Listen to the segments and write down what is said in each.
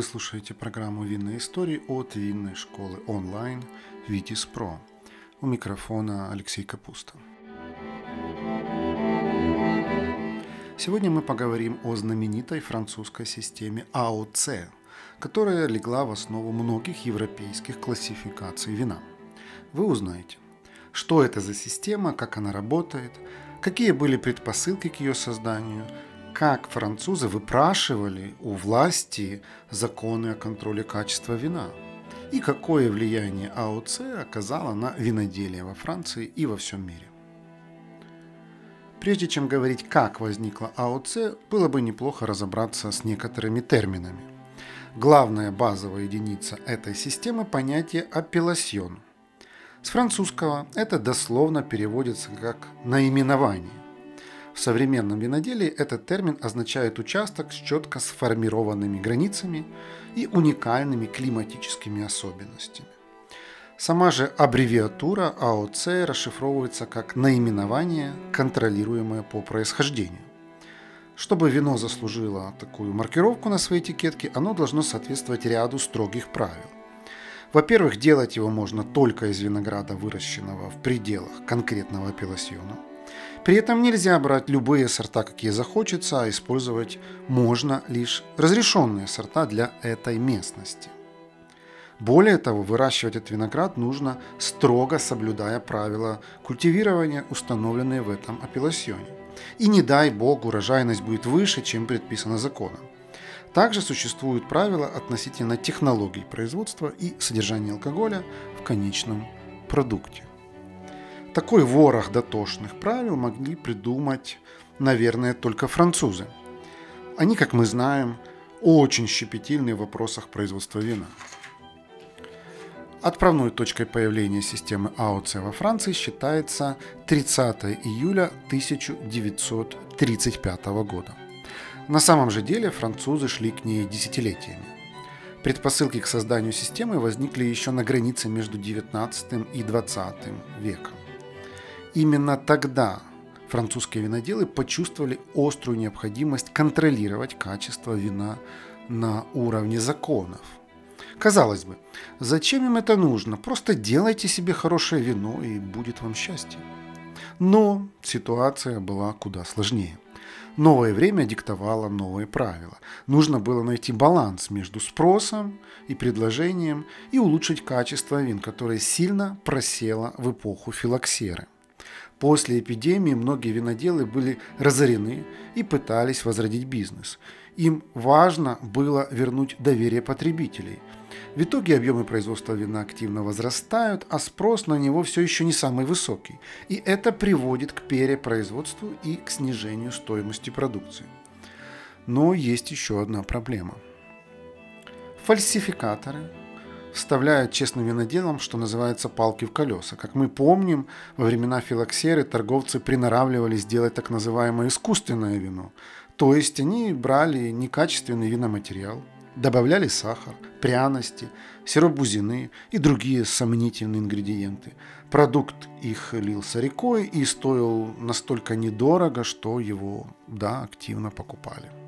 Вы слушаете программу «Винные истории» от винной школы онлайн «Витис Про». У микрофона Алексей Капуста. Сегодня мы поговорим о знаменитой французской системе АОЦ, которая легла в основу многих европейских классификаций вина. Вы узнаете, что это за система, как она работает, какие были предпосылки к ее созданию – как французы выпрашивали у власти законы о контроле качества вина и какое влияние АОЦ оказало на виноделие во Франции и во всем мире. Прежде чем говорить, как возникла АОЦ, было бы неплохо разобраться с некоторыми терминами. Главная базовая единица этой системы – понятие «апелласьон». С французского это дословно переводится как «наименование». В современном виноделии этот термин означает участок с четко сформированными границами и уникальными климатическими особенностями. Сама же аббревиатура АОЦ расшифровывается как наименование, контролируемое по происхождению. Чтобы вино заслужило такую маркировку на своей этикетке, оно должно соответствовать ряду строгих правил. Во-первых, делать его можно только из винограда, выращенного в пределах конкретного апелласьона – при этом нельзя брать любые сорта, какие захочется, а использовать можно лишь разрешенные сорта для этой местности. Более того, выращивать этот виноград нужно строго соблюдая правила культивирования, установленные в этом апелласьоне. И не дай бог урожайность будет выше, чем предписано законом. Также существуют правила относительно технологий производства и содержания алкоголя в конечном продукте. Такой ворох дотошных правил могли придумать, наверное, только французы. Они, как мы знаем, очень щепетильны в вопросах производства вина. Отправной точкой появления системы АОЦ во Франции считается 30 июля 1935 года. На самом же деле французы шли к ней десятилетиями. Предпосылки к созданию системы возникли еще на границе между 19 и 20 веком. Именно тогда французские виноделы почувствовали острую необходимость контролировать качество вина на уровне законов. Казалось бы, зачем им это нужно? Просто делайте себе хорошее вино и будет вам счастье. Но ситуация была куда сложнее. Новое время диктовало новые правила. Нужно было найти баланс между спросом и предложением и улучшить качество вин, которое сильно просело в эпоху филоксеры – После эпидемии многие виноделы были разорены и пытались возродить бизнес. Им важно было вернуть доверие потребителей. В итоге объемы производства вина активно возрастают, а спрос на него все еще не самый высокий. И это приводит к перепроизводству и к снижению стоимости продукции. Но есть еще одна проблема. Фальсификаторы вставляют честным виноделам, что называется, палки в колеса. Как мы помним, во времена филоксеры торговцы приноравливали сделать так называемое искусственное вино. То есть они брали некачественный виноматериал, добавляли сахар, пряности, сироп бузины и другие сомнительные ингредиенты. Продукт их лился рекой и стоил настолько недорого, что его, да, активно покупали.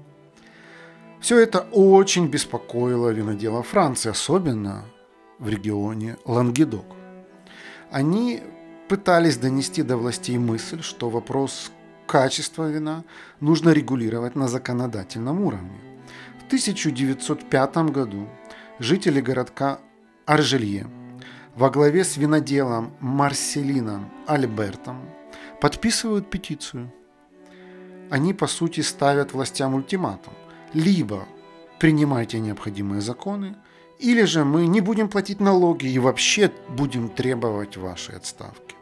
Все это очень беспокоило винодела Франции, особенно в регионе Лангедок. Они пытались донести до властей мысль, что вопрос качества вина нужно регулировать на законодательном уровне. В 1905 году жители городка Аржелье во главе с виноделом Марселином Альбертом подписывают петицию. Они, по сути, ставят властям ультиматум либо принимайте необходимые законы, или же мы не будем платить налоги и вообще будем требовать вашей отставки.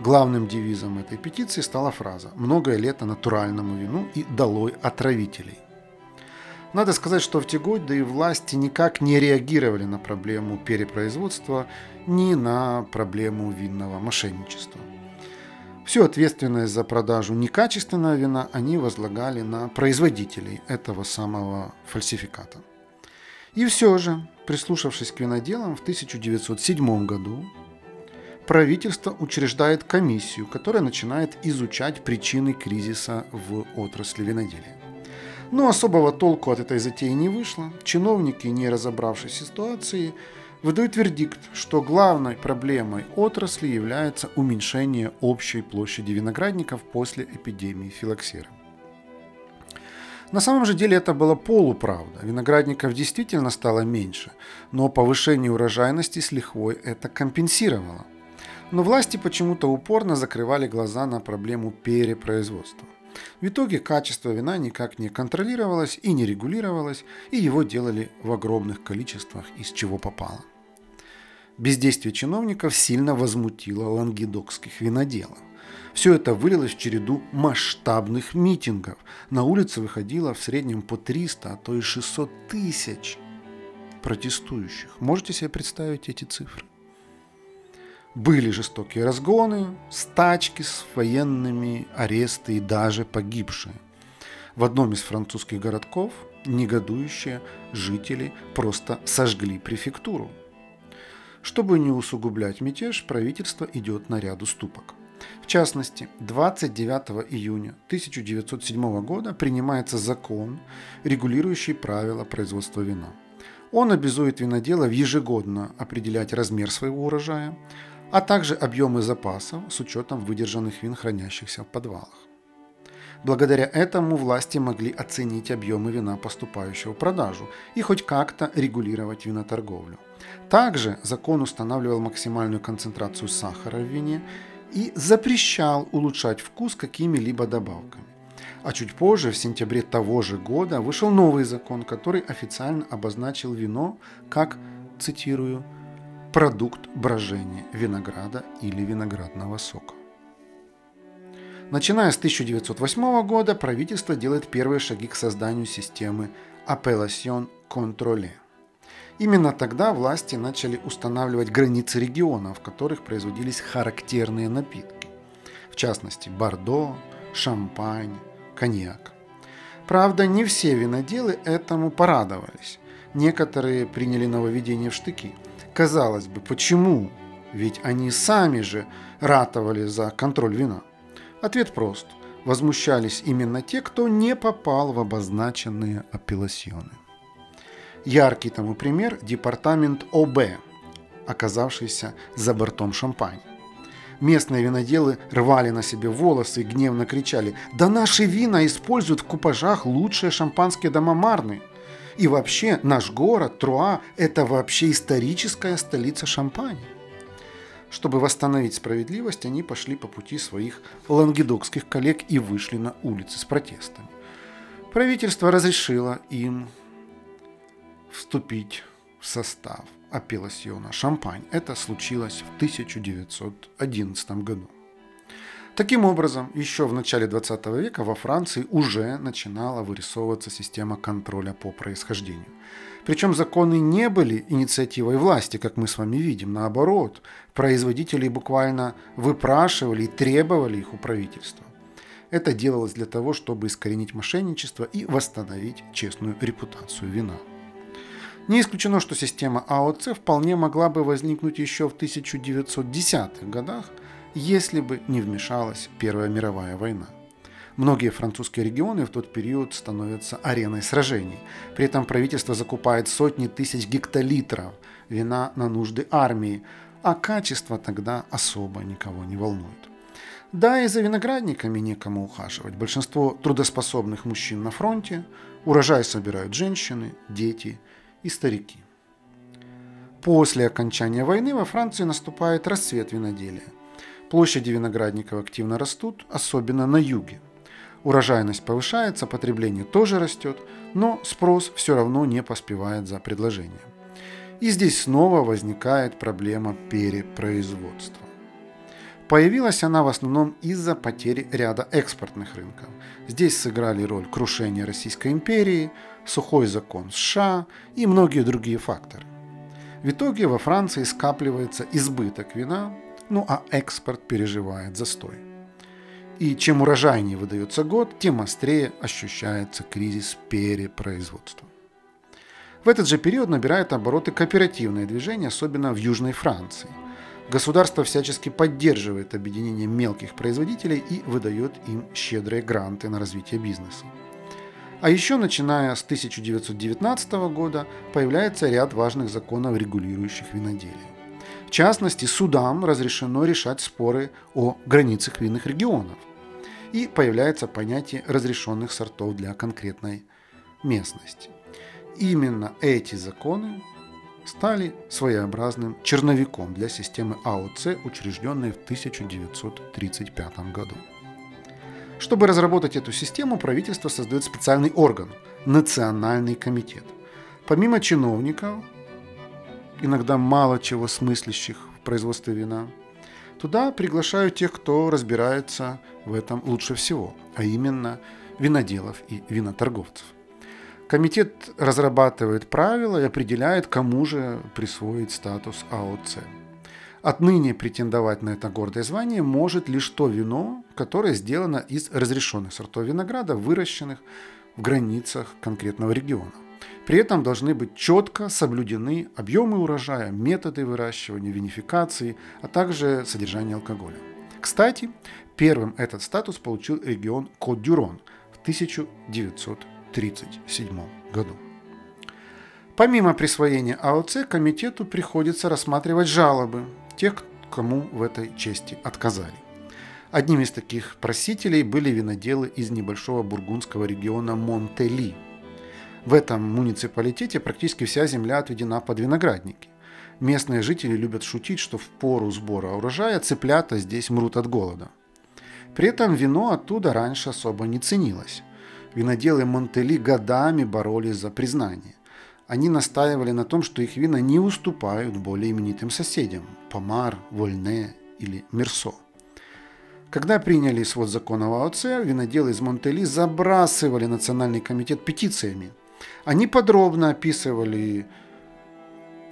Главным девизом этой петиции стала фраза «Многое лето натуральному вину и долой отравителей». Надо сказать, что в те годы власти никак не реагировали на проблему перепроизводства ни на проблему винного мошенничества. Всю ответственность за продажу некачественного вина они возлагали на производителей этого самого фальсификата. И все же, прислушавшись к виноделам, в 1907 году правительство учреждает комиссию, которая начинает изучать причины кризиса в отрасли виноделия. Но особого толку от этой затеи не вышло. Чиновники, не разобравшись в ситуации, выдают вердикт, что главной проблемой отрасли является уменьшение общей площади виноградников после эпидемии филоксера. На самом же деле это была полуправда. Виноградников действительно стало меньше, но повышение урожайности с лихвой это компенсировало. Но власти почему-то упорно закрывали глаза на проблему перепроизводства. В итоге качество вина никак не контролировалось и не регулировалось, и его делали в огромных количествах, из чего попало. Бездействие чиновников сильно возмутило лангедокских виноделов. Все это вылилось в череду масштабных митингов. На улице выходило в среднем по 300, а то и 600 тысяч протестующих. Можете себе представить эти цифры? Были жестокие разгоны, стачки с военными, аресты и даже погибшие. В одном из французских городков негодующие жители просто сожгли префектуру. Чтобы не усугублять мятеж, правительство идет на ряд уступок. В частности, 29 июня 1907 года принимается закон, регулирующий правила производства вина. Он обязует виноделов ежегодно определять размер своего урожая, а также объемы запасов с учетом выдержанных вин, хранящихся в подвалах. Благодаря этому власти могли оценить объемы вина, поступающего в продажу, и хоть как-то регулировать виноторговлю. Также закон устанавливал максимальную концентрацию сахара в вине и запрещал улучшать вкус какими-либо добавками. А чуть позже, в сентябре того же года, вышел новый закон, который официально обозначил вино как, цитирую, продукт брожения винограда или виноградного сока. Начиная с 1908 года правительство делает первые шаги к созданию системы Appellation Contrôlée. Именно тогда власти начали устанавливать границы регионов, в которых производились характерные напитки. В частности, бордо, шампань, коньяк. Правда, не все виноделы этому порадовались. Некоторые приняли нововведение в штыки – Казалось бы, почему? Ведь они сами же ратовали за контроль вина. Ответ прост. Возмущались именно те, кто не попал в обозначенные апелласьоны. Яркий тому пример – департамент ОБ, оказавшийся за бортом шампань. Местные виноделы рвали на себе волосы и гневно кричали «Да наши вина используют в купажах лучшие шампанские дома Марны!» И вообще наш город, Труа, это вообще историческая столица Шампани. Чтобы восстановить справедливость, они пошли по пути своих лангедокских коллег и вышли на улицы с протестами. Правительство разрешило им вступить в состав апелласьона Шампань. Это случилось в 1911 году. Таким образом, еще в начале 20 века во Франции уже начинала вырисовываться система контроля по происхождению. Причем законы не были инициативой власти, как мы с вами видим. Наоборот, производители буквально выпрашивали и требовали их у правительства. Это делалось для того, чтобы искоренить мошенничество и восстановить честную репутацию вина. Не исключено, что система АОЦ вполне могла бы возникнуть еще в 1910-х годах – если бы не вмешалась Первая мировая война. Многие французские регионы в тот период становятся ареной сражений. При этом правительство закупает сотни тысяч гектолитров вина на нужды армии, а качество тогда особо никого не волнует. Да, и за виноградниками некому ухаживать. Большинство трудоспособных мужчин на фронте, урожай собирают женщины, дети и старики. После окончания войны во Франции наступает расцвет виноделия. Площади виноградников активно растут, особенно на юге. Урожайность повышается, потребление тоже растет, но спрос все равно не поспевает за предложением. И здесь снова возникает проблема перепроизводства. Появилась она в основном из-за потери ряда экспортных рынков. Здесь сыграли роль крушения Российской империи, сухой закон США и многие другие факторы. В итоге во Франции скапливается избыток вина, ну а экспорт переживает застой. И чем урожайнее выдается год, тем острее ощущается кризис перепроизводства. В этот же период набирает обороты кооперативное движение, особенно в Южной Франции. Государство всячески поддерживает объединение мелких производителей и выдает им щедрые гранты на развитие бизнеса. А еще начиная с 1919 года появляется ряд важных законов, регулирующих виноделие. В частности, судам разрешено решать споры о границах винных регионов. И появляется понятие разрешенных сортов для конкретной местности. Именно эти законы стали своеобразным черновиком для системы АОЦ, учрежденной в 1935 году. Чтобы разработать эту систему, правительство создает специальный орган – Национальный комитет. Помимо чиновников, иногда мало чего смыслящих в производстве вина, туда приглашают тех, кто разбирается в этом лучше всего, а именно виноделов и виноторговцев. Комитет разрабатывает правила и определяет, кому же присвоить статус АОЦ. Отныне претендовать на это гордое звание может лишь то вино, которое сделано из разрешенных сортов винограда, выращенных в границах конкретного региона. При этом должны быть четко соблюдены объемы урожая, методы выращивания, винификации, а также содержание алкоголя. Кстати, первым этот статус получил регион Кот-Дюрон в 1937 году. Помимо присвоения АОЦ, комитету приходится рассматривать жалобы тех, кому в этой чести отказали. Одним из таких просителей были виноделы из небольшого бургундского региона Монтели – в этом муниципалитете практически вся земля отведена под виноградники. Местные жители любят шутить, что в пору сбора урожая цыплята здесь мрут от голода. При этом вино оттуда раньше особо не ценилось. Виноделы Монтели годами боролись за признание. Они настаивали на том, что их вина не уступают более именитым соседям – Помар, Вольне или Мерсо. Когда приняли свод закона в АОЦ, виноделы из Монтели забрасывали Национальный комитет петициями – они подробно описывали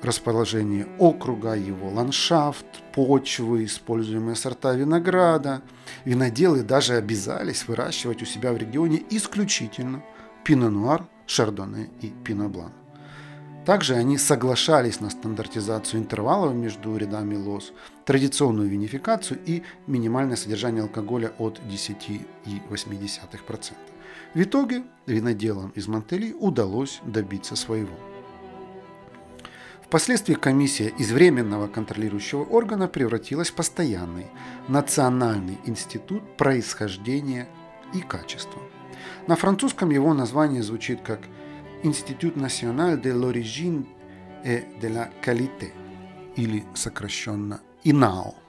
расположение округа, его ландшафт, почвы, используемые сорта винограда. Виноделы даже обязались выращивать у себя в регионе исключительно пино-нуар, шардоне и пино-блан. Также они соглашались на стандартизацию интервалов между рядами лоз, традиционную винификацию и минимальное содержание алкоголя от 10,8%. В итоге виноделам из Монтели удалось добиться своего. Впоследствии комиссия из временного контролирующего органа превратилась в постоянный Национальный институт происхождения и качества. На французском его название звучит как Институт националь de l'origine et de la qualité или сокращенно ИНАО –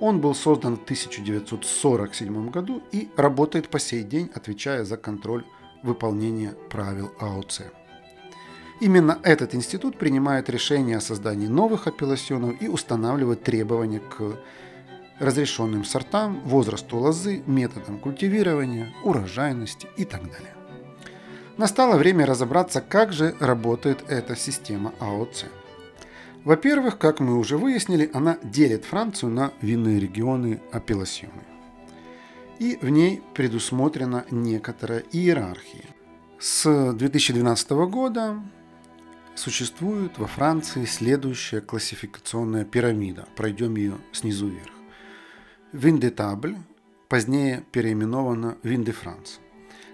он был создан в 1947 году и работает по сей день, отвечая за контроль выполнения правил АОЦ. Именно этот институт принимает решения о создании новых апелласьонов и устанавливает требования к разрешенным сортам, возрасту лозы, методам культивирования, урожайности и так далее. Настало время разобраться, как же работает эта система АОЦ – во-первых, как мы уже выяснили, она делит Францию на винные регионы апелласьоны. И в ней предусмотрена некоторая иерархия. С 2012 года существует во Франции следующая классификационная пирамида. Пройдем ее снизу вверх. Виндетабль, позднее переименована Винде Франс.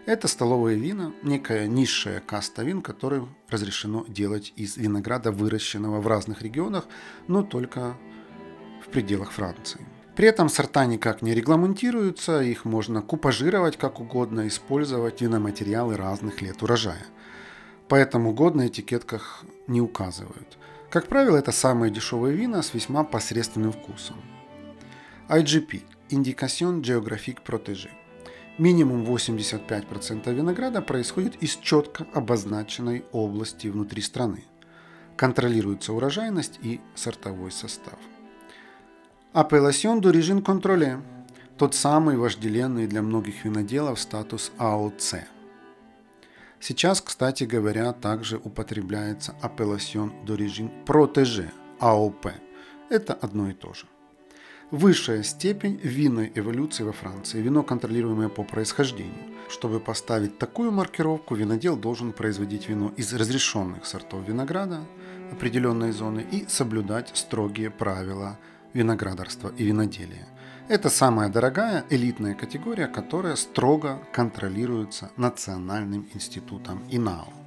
Это столовые вина, некая низшая каста вин, которую разрешено делать из винограда, выращенного в разных регионах, но только в пределах Франции. При этом сорта никак не регламентируются, их можно купажировать как угодно, использовать виноматериалы разных лет урожая. Поэтому год на этикетках не указывают. Как правило, это самые дешевые вина с весьма посредственным вкусом. IGP – Indication Geographic Protégé – Минимум 85% винограда происходит из четко обозначенной области внутри страны. Контролируется урожайность и сортовой состав. Апелласьон до режим контроле – тот самый вожделенный для многих виноделов статус АОЦ. Сейчас, кстати говоря, также употребляется апелласьон до режим протеже – АОП. Это одно и то же. Высшая степень винной эволюции во Франции, вино, контролируемое по происхождению. Чтобы поставить такую маркировку, винодел должен производить вино из разрешенных сортов винограда определенной зоны и соблюдать строгие правила виноградарства и виноделия. Это самая дорогая элитная категория, которая строго контролируется Национальным институтом ИНАО.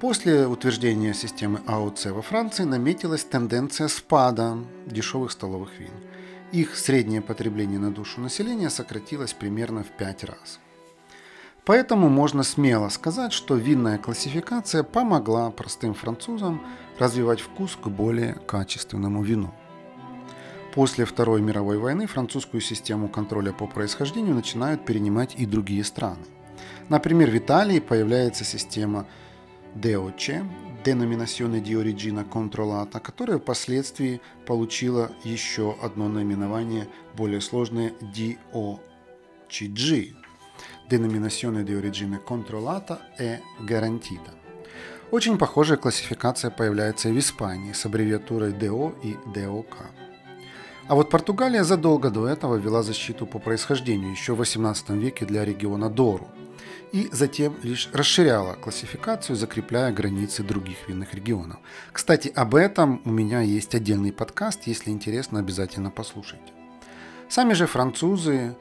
После утверждения системы АОЦ во Франции наметилась тенденция спада дешевых столовых вин. Их среднее потребление на душу населения сократилось примерно в 5 раз. Поэтому можно смело сказать, что винная классификация помогла простым французам развивать вкус к более качественному вину. После Второй мировой войны французскую систему контроля по происхождению начинают перенимать и другие страны. Например, в Италии появляется система DOC, Denominazione di Origine Controllata, которая впоследствии получила еще одно наименование более сложное DOCG, Denominazione di Origine Controllata e Garantita. Очень похожая классификация появляется и в Испании с аббревиатурой DO и DOK. А вот Португалия задолго до этого вела защиту по происхождению еще в 18 веке для региона Дору и затем лишь расширяла классификацию, закрепляя границы других винных регионов. Кстати, об этом у меня есть отдельный подкаст, если интересно, обязательно послушайте. Сами же французы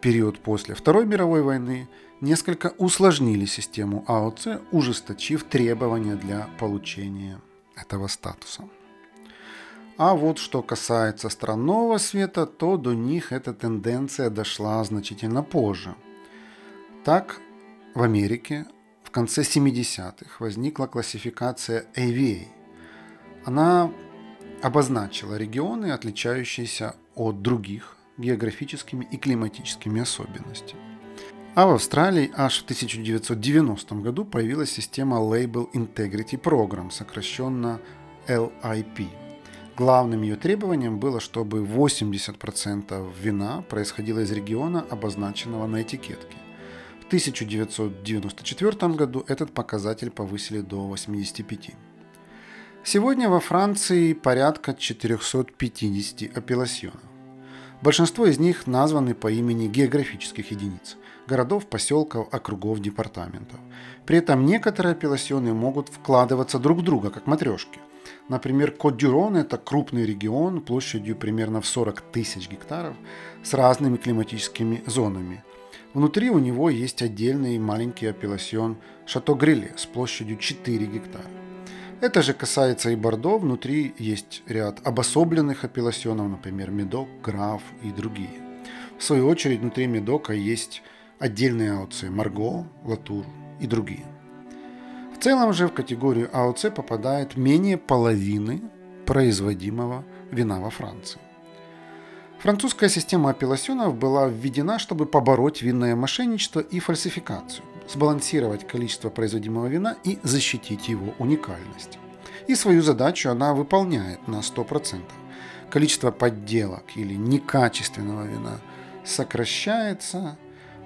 период после Второй мировой войны несколько усложнили систему АОЦ, ужесточив требования для получения этого статуса. А вот что касается стран нового света, то до них эта тенденция дошла значительно позже. Так, в Америке в конце 70-х возникла классификация AVA. Она обозначила регионы, отличающиеся от других географическими и климатическими особенностями. А в Австралии аж в 1990 году появилась система Label Integrity Program, сокращенно LIP – Главным ее требованием было, чтобы 80% вина происходило из региона, обозначенного на этикетке. В 1994 году этот показатель повысили до 85. Сегодня во Франции порядка 450 апелласьонов. Большинство из них названы по имени географических единиц – городов, поселков, округов, департаментов. При этом некоторые апелласьоны могут вкладываться друг в друга, как матрешки – Например, Кот-Дюрон – это крупный регион площадью примерно в 40 тысяч гектаров с разными климатическими зонами. Внутри у него есть отдельный маленький апелласьон Шато-Гриле с площадью 4 гектара. Это же касается и Бордо, внутри есть ряд обособленных апелласьонов, например, Медок, Граф и другие. В свою очередь внутри Медока есть отдельные ауции Марго, Латур и другие целом же в категорию АОЦ попадает менее половины производимого вина во Франции. Французская система апелласьонов была введена, чтобы побороть винное мошенничество и фальсификацию, сбалансировать количество производимого вина и защитить его уникальность. И свою задачу она выполняет на 100%. Количество подделок или некачественного вина сокращается,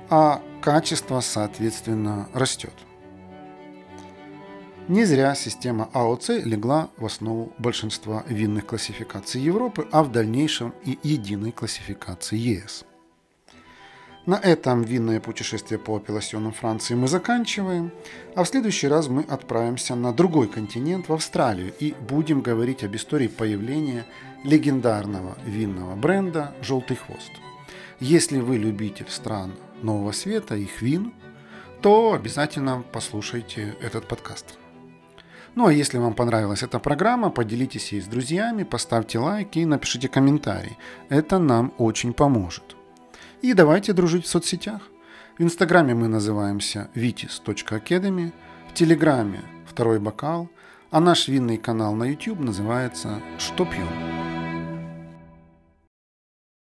а качество, соответственно, растет. Не зря система АОЦ легла в основу большинства винных классификаций Европы, а в дальнейшем и единой классификации ЕС. На этом винное путешествие по апелласьонам Франции мы заканчиваем, а в следующий раз мы отправимся на другой континент, в Австралию, и будем говорить об истории появления легендарного винного бренда «Желтый хвост». Если вы любитель стран Нового Света, их вин, то обязательно послушайте этот подкаст. Ну а если вам понравилась эта программа, поделитесь ей с друзьями, поставьте лайки и напишите комментарий. Это нам очень поможет. И давайте дружить в соцсетях. В Инстаграме мы называемся vitis.academy, в Телеграме «Второй бокал», а наш винный канал на YouTube называется «Что пьем?».